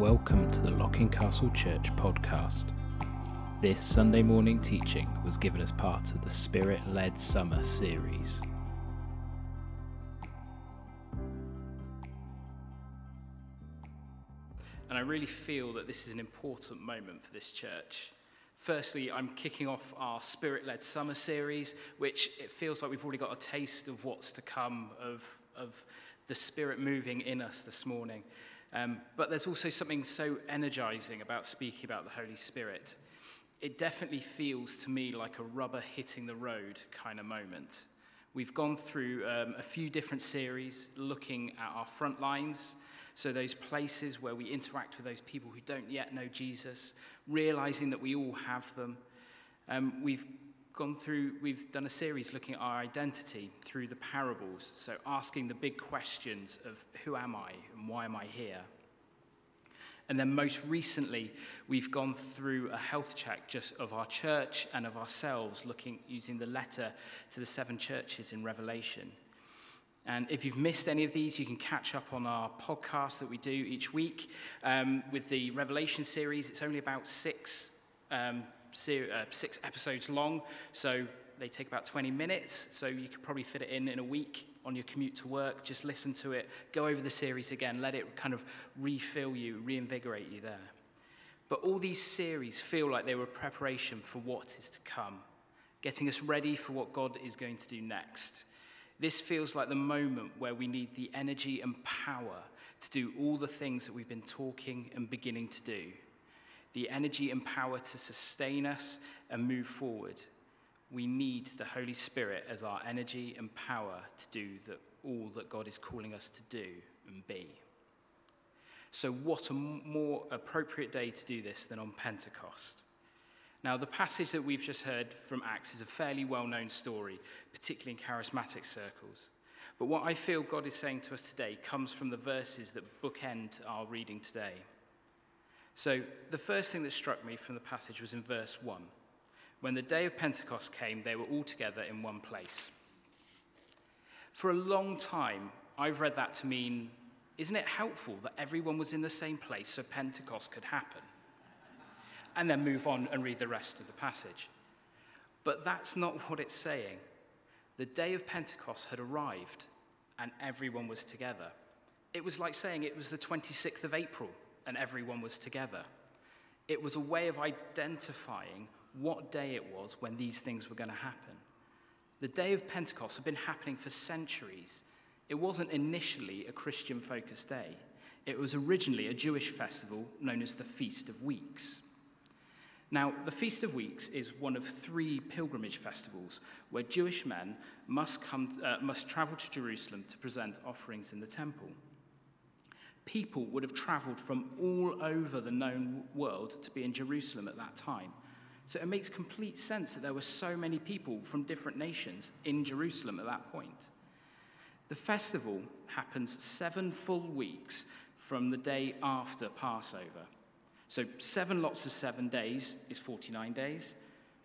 Welcome to the Locking Castle Church podcast. This Sunday morning teaching was given as part of the Spirit led Summer series. And I really feel that this is an important moment for this church. Firstly, I'm kicking off our Spirit led Summer series, which it feels like we've already got a taste of what's to come, of, of the Spirit moving in us this morning. Um, but there's also something so energizing about speaking about the Holy Spirit. It definitely feels to me like a rubber hitting the road kind of moment. We've gone through um, a few different series looking at our front lines, so those places where we interact with those people who don't yet know Jesus, realizing that we all have them. Um, we've gone through, we've done a series looking at our identity through the parables, so asking the big questions of who am I and why am I here? And then most recently, we've gone through a health check just of our church and of ourselves, looking using the letter to the seven churches in Revelation. And if you've missed any of these, you can catch up on our podcast that we do each week um, with the Revelation series. It's only about six, um, ser- uh, six episodes long, so they take about 20 minutes. So you could probably fit it in in a week on your commute to work. Just listen to it, go over the series again, let it kind of refill you, reinvigorate you there. But all these series feel like they were preparation for what is to come, getting us ready for what God is going to do next. This feels like the moment where we need the energy and power to do all the things that we've been talking and beginning to do. The energy and power to sustain us and move forward. We need the Holy Spirit as our energy and power to do the, all that God is calling us to do and be. So, what a more appropriate day to do this than on Pentecost? Now, the passage that we've just heard from Acts is a fairly well known story, particularly in charismatic circles. But what I feel God is saying to us today comes from the verses that bookend our reading today. So, the first thing that struck me from the passage was in verse 1. When the day of Pentecost came, they were all together in one place. For a long time, I've read that to mean, isn't it helpful that everyone was in the same place so Pentecost could happen? And then move on and read the rest of the passage. But that's not what it's saying. The day of Pentecost had arrived and everyone was together. It was like saying it was the 26th of April and everyone was together. It was a way of identifying what day it was when these things were going to happen. The day of Pentecost had been happening for centuries. It wasn't initially a Christian focused day, it was originally a Jewish festival known as the Feast of Weeks. Now, the Feast of Weeks is one of three pilgrimage festivals where Jewish men must, come, uh, must travel to Jerusalem to present offerings in the temple. People would have traveled from all over the known world to be in Jerusalem at that time. So it makes complete sense that there were so many people from different nations in Jerusalem at that point. The festival happens seven full weeks from the day after Passover. So, seven lots of seven days is 49 days.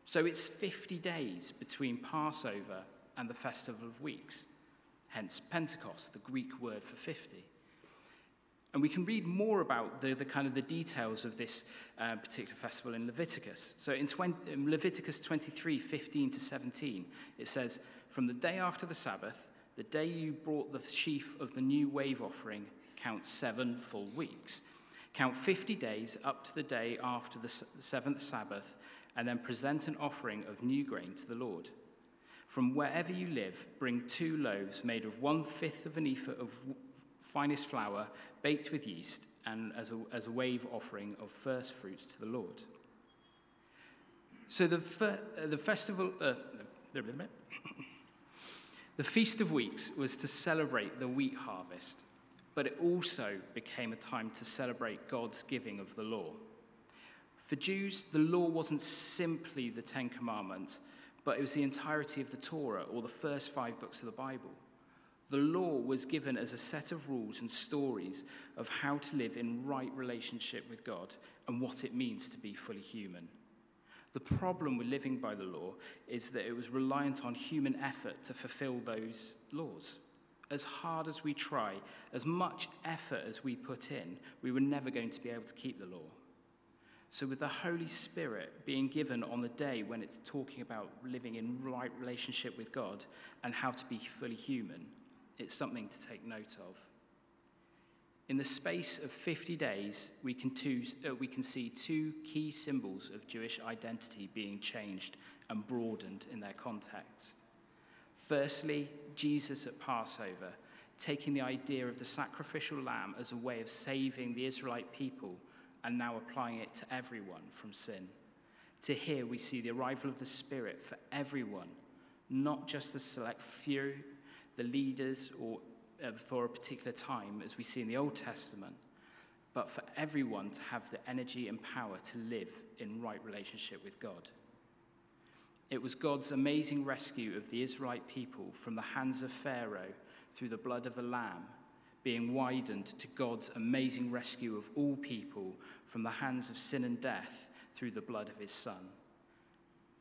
So, it's 50 days between Passover and the Festival of Weeks. Hence, Pentecost, the Greek word for 50. And we can read more about the, the kind of the details of this uh, particular festival in Leviticus. So in, 20, in Leviticus 23, 15 to 17, it says, From the day after the Sabbath, the day you brought the sheaf of the new wave offering, count seven full weeks. Count 50 days up to the day after the seventh Sabbath, and then present an offering of new grain to the Lord. From wherever you live, bring two loaves made of one fifth of an ephah of finest flour, baked with yeast, and as a, as a wave offering of first fruits to the Lord. So the, uh, the festival, uh, the Feast of Weeks was to celebrate the wheat harvest, but it also became a time to celebrate God's giving of the law. For Jews, the law wasn't simply the Ten Commandments, but it was the entirety of the Torah, or the first five books of the Bible. The law was given as a set of rules and stories of how to live in right relationship with God and what it means to be fully human. The problem with living by the law is that it was reliant on human effort to fulfill those laws. as hard as we try, as much effort as we put in, we were never going to be able to keep the law. So, with the Holy Spirit being given on the day when it's talking about living in right relationship with God and how to be fully human, it's something to take note of. In the space of 50 days, we can, two, uh, we can see two key symbols of Jewish identity being changed and broadened in their context. Firstly, Jesus at Passover, taking the idea of the sacrificial lamb as a way of saving the Israelite people and now applying it to everyone from sin. To here, we see the arrival of the Spirit for everyone, not just the select few, the leaders, or uh, for a particular time, as we see in the Old Testament, but for everyone to have the energy and power to live in right relationship with God. It was God's amazing rescue of the Israelite people from the hands of Pharaoh through the blood of the Lamb, being widened to God's amazing rescue of all people from the hands of sin and death through the blood of his Son.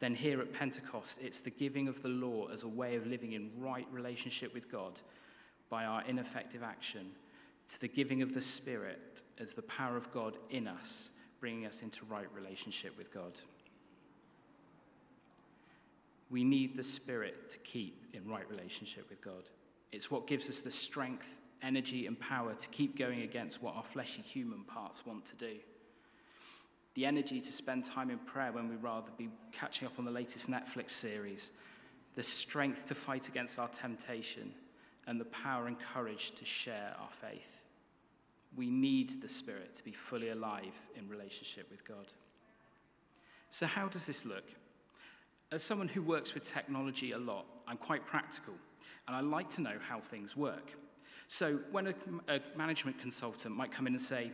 Then, here at Pentecost, it's the giving of the law as a way of living in right relationship with God by our ineffective action, to the giving of the Spirit as the power of God in us, bringing us into right relationship with God. We need the Spirit to keep in right relationship with God. It's what gives us the strength, energy, and power to keep going against what our fleshy human parts want to do. The energy to spend time in prayer when we'd rather be catching up on the latest Netflix series. The strength to fight against our temptation. And the power and courage to share our faith. We need the Spirit to be fully alive in relationship with God. So, how does this look? As someone who works with technology a lot, I'm quite practical, and I like to know how things work. So when a, a management consultant might come in and say,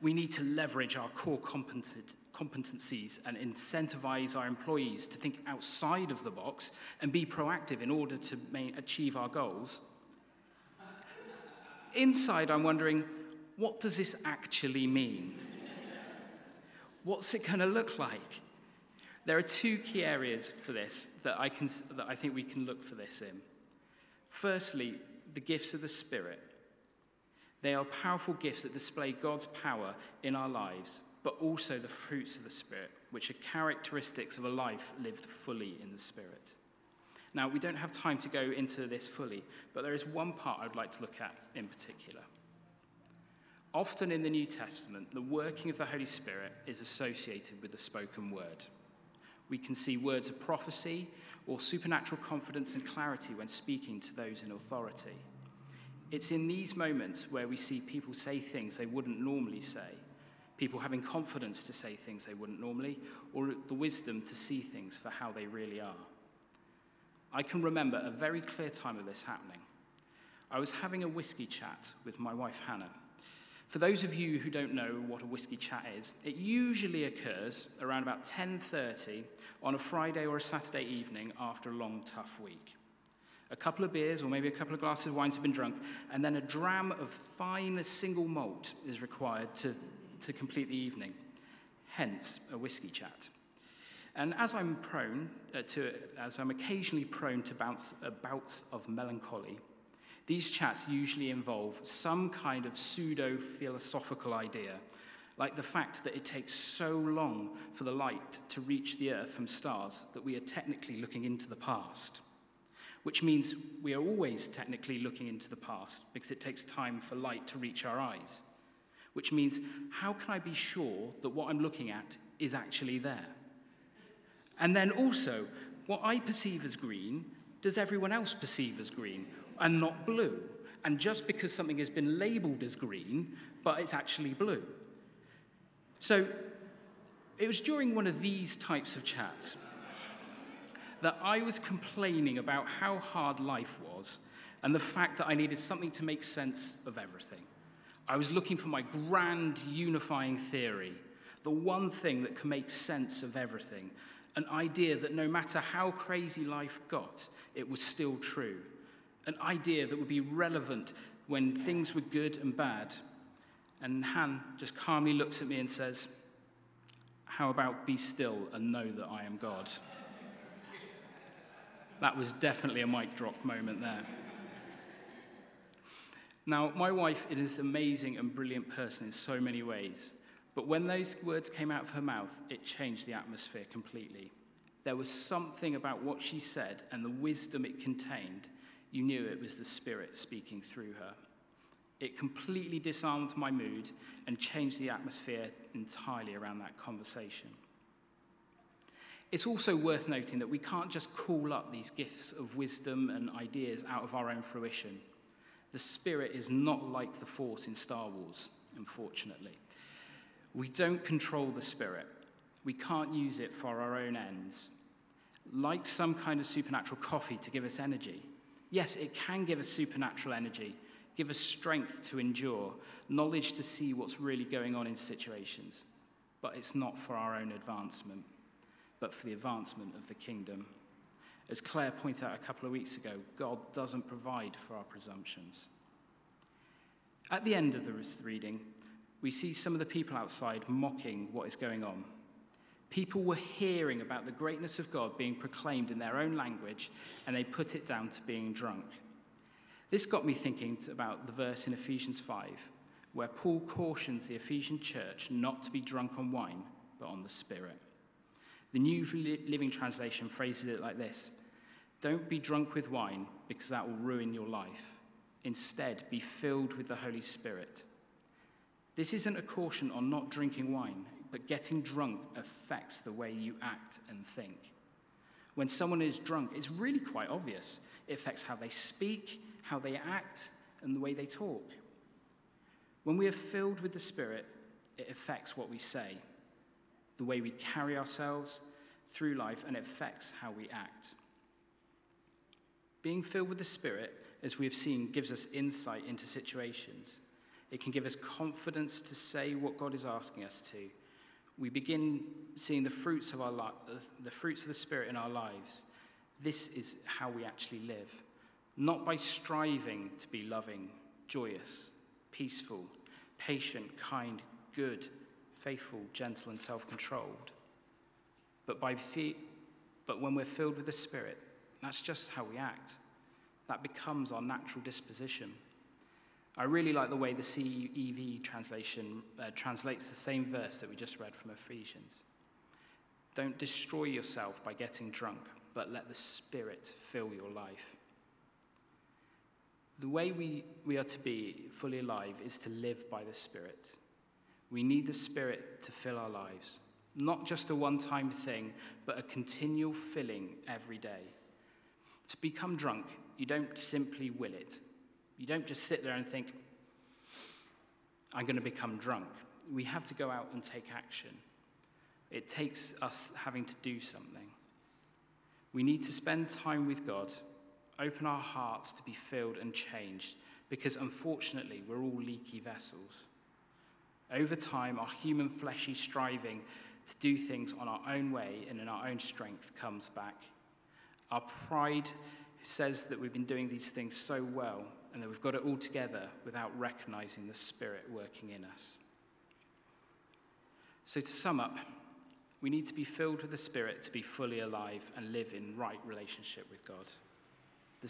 we need to leverage our core competencies and incentivize our employees to think outside of the box and be proactive in order to achieve our goals. Inside, I'm wondering, what does this actually mean? What's it going to look like? There are two key areas for this that I, can, that I think we can look for this in. Firstly, the gifts of the Spirit. They are powerful gifts that display God's power in our lives, but also the fruits of the Spirit, which are characteristics of a life lived fully in the Spirit. Now, we don't have time to go into this fully, but there is one part I'd like to look at in particular. Often in the New Testament, the working of the Holy Spirit is associated with the spoken word. We can see words of prophecy or supernatural confidence and clarity when speaking to those in authority. It's in these moments where we see people say things they wouldn't normally say, people having confidence to say things they wouldn't normally, or the wisdom to see things for how they really are. I can remember a very clear time of this happening. I was having a whiskey chat with my wife Hannah for those of you who don't know what a whiskey chat is, it usually occurs around about 10:30 on a Friday or a Saturday evening after a long tough week. A couple of beers or maybe a couple of glasses of wines have been drunk, and then a dram of fine single malt is required to, to complete the evening. Hence, a whiskey chat. And as I'm prone uh, to, as I'm occasionally prone to bounce, uh, bouts of melancholy, these chats usually involve some kind of pseudo philosophical idea, like the fact that it takes so long for the light to reach the earth from stars that we are technically looking into the past. Which means we are always technically looking into the past because it takes time for light to reach our eyes. Which means, how can I be sure that what I'm looking at is actually there? And then also, what I perceive as green, does everyone else perceive as green? and not blue. And just because something has been labeled as green, but it's actually blue. So it was during one of these types of chats that I was complaining about how hard life was and the fact that I needed something to make sense of everything. I was looking for my grand unifying theory, the one thing that can make sense of everything, an idea that no matter how crazy life got, it was still true an idea that would be relevant when things were good and bad. And Han just calmly looks at me and says, How about be still and know that I am God? That was definitely a mic drop moment there. Now, my wife is an amazing and brilliant person in so many ways, but when those words came out of her mouth, it changed the atmosphere completely. There was something about what she said and the wisdom it contained. You knew it was the Spirit speaking through her. It completely disarmed my mood and changed the atmosphere entirely around that conversation. It's also worth noting that we can't just call up these gifts of wisdom and ideas out of our own fruition. The Spirit is not like the Force in Star Wars, unfortunately. We don't control the Spirit, we can't use it for our own ends. Like some kind of supernatural coffee to give us energy. Yes, it can give us supernatural energy, give us strength to endure, knowledge to see what's really going on in situations. But it's not for our own advancement, but for the advancement of the kingdom. As Claire pointed out a couple of weeks ago, God doesn't provide for our presumptions. At the end of the reading, we see some of the people outside mocking what is going on. People were hearing about the greatness of God being proclaimed in their own language, and they put it down to being drunk. This got me thinking about the verse in Ephesians 5, where Paul cautions the Ephesian church not to be drunk on wine, but on the Spirit. The New Living Translation phrases it like this Don't be drunk with wine, because that will ruin your life. Instead, be filled with the Holy Spirit. This isn't a caution on not drinking wine, but getting drunk affects the way you act and think. When someone is drunk, it's really quite obvious. It affects how they speak, how they act, and the way they talk. When we are filled with the Spirit, it affects what we say the way we carry ourselves through life, and it affects how we act. Being filled with the Spirit, as we have seen, gives us insight into situations. It can give us confidence to say what God is asking us to. We begin seeing the fruits of our li- the fruits of the Spirit in our lives. This is how we actually live, not by striving to be loving, joyous, peaceful, patient, kind, good, faithful, gentle, and self controlled. But, the, but when we're filled with the Spirit, that's just how we act. That becomes our natural disposition. I really like the way the CEV translation uh, translates the same verse that we just read from Ephesians. Don't destroy yourself by getting drunk, but let the Spirit fill your life. The way we, we are to be fully alive is to live by the Spirit. We need the Spirit to fill our lives. Not just a one time thing, but a continual filling every day. To become drunk, you don't simply will it. You don't just sit there and think, I'm going to become drunk. We have to go out and take action. It takes us having to do something. We need to spend time with God, open our hearts to be filled and changed, because unfortunately, we're all leaky vessels. Over time, our human fleshy striving to do things on our own way and in our own strength comes back. Our pride says that we've been doing these things so well and that we've got it all together without recognizing the Spirit working in us. So, to sum up, we need to be filled with the Spirit to be fully alive and live in right relationship with God. The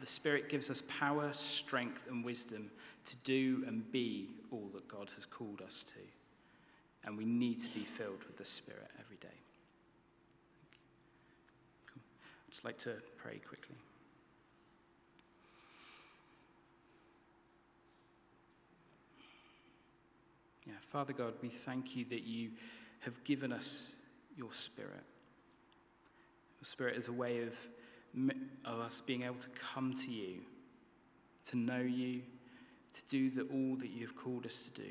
the Spirit gives us power, strength, and wisdom to do and be all that God has called us to. And we need to be filled with the Spirit every day. Cool. I'd just like to pray quickly. Yeah, Father God, we thank you that you have given us your Spirit. Your Spirit is a way of of us being able to come to you, to know you, to do the, all that you've called us to do.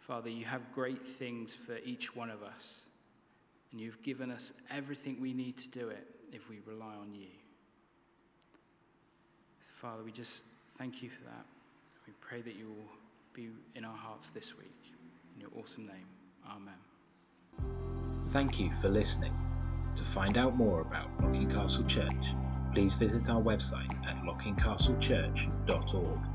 Father, you have great things for each one of us, and you've given us everything we need to do it if we rely on you. So, Father, we just thank you for that. We pray that you will be in our hearts this week. In your awesome name, Amen. Thank you for listening. To find out more about Locking Castle Church, please visit our website at lockingcastlechurch.org.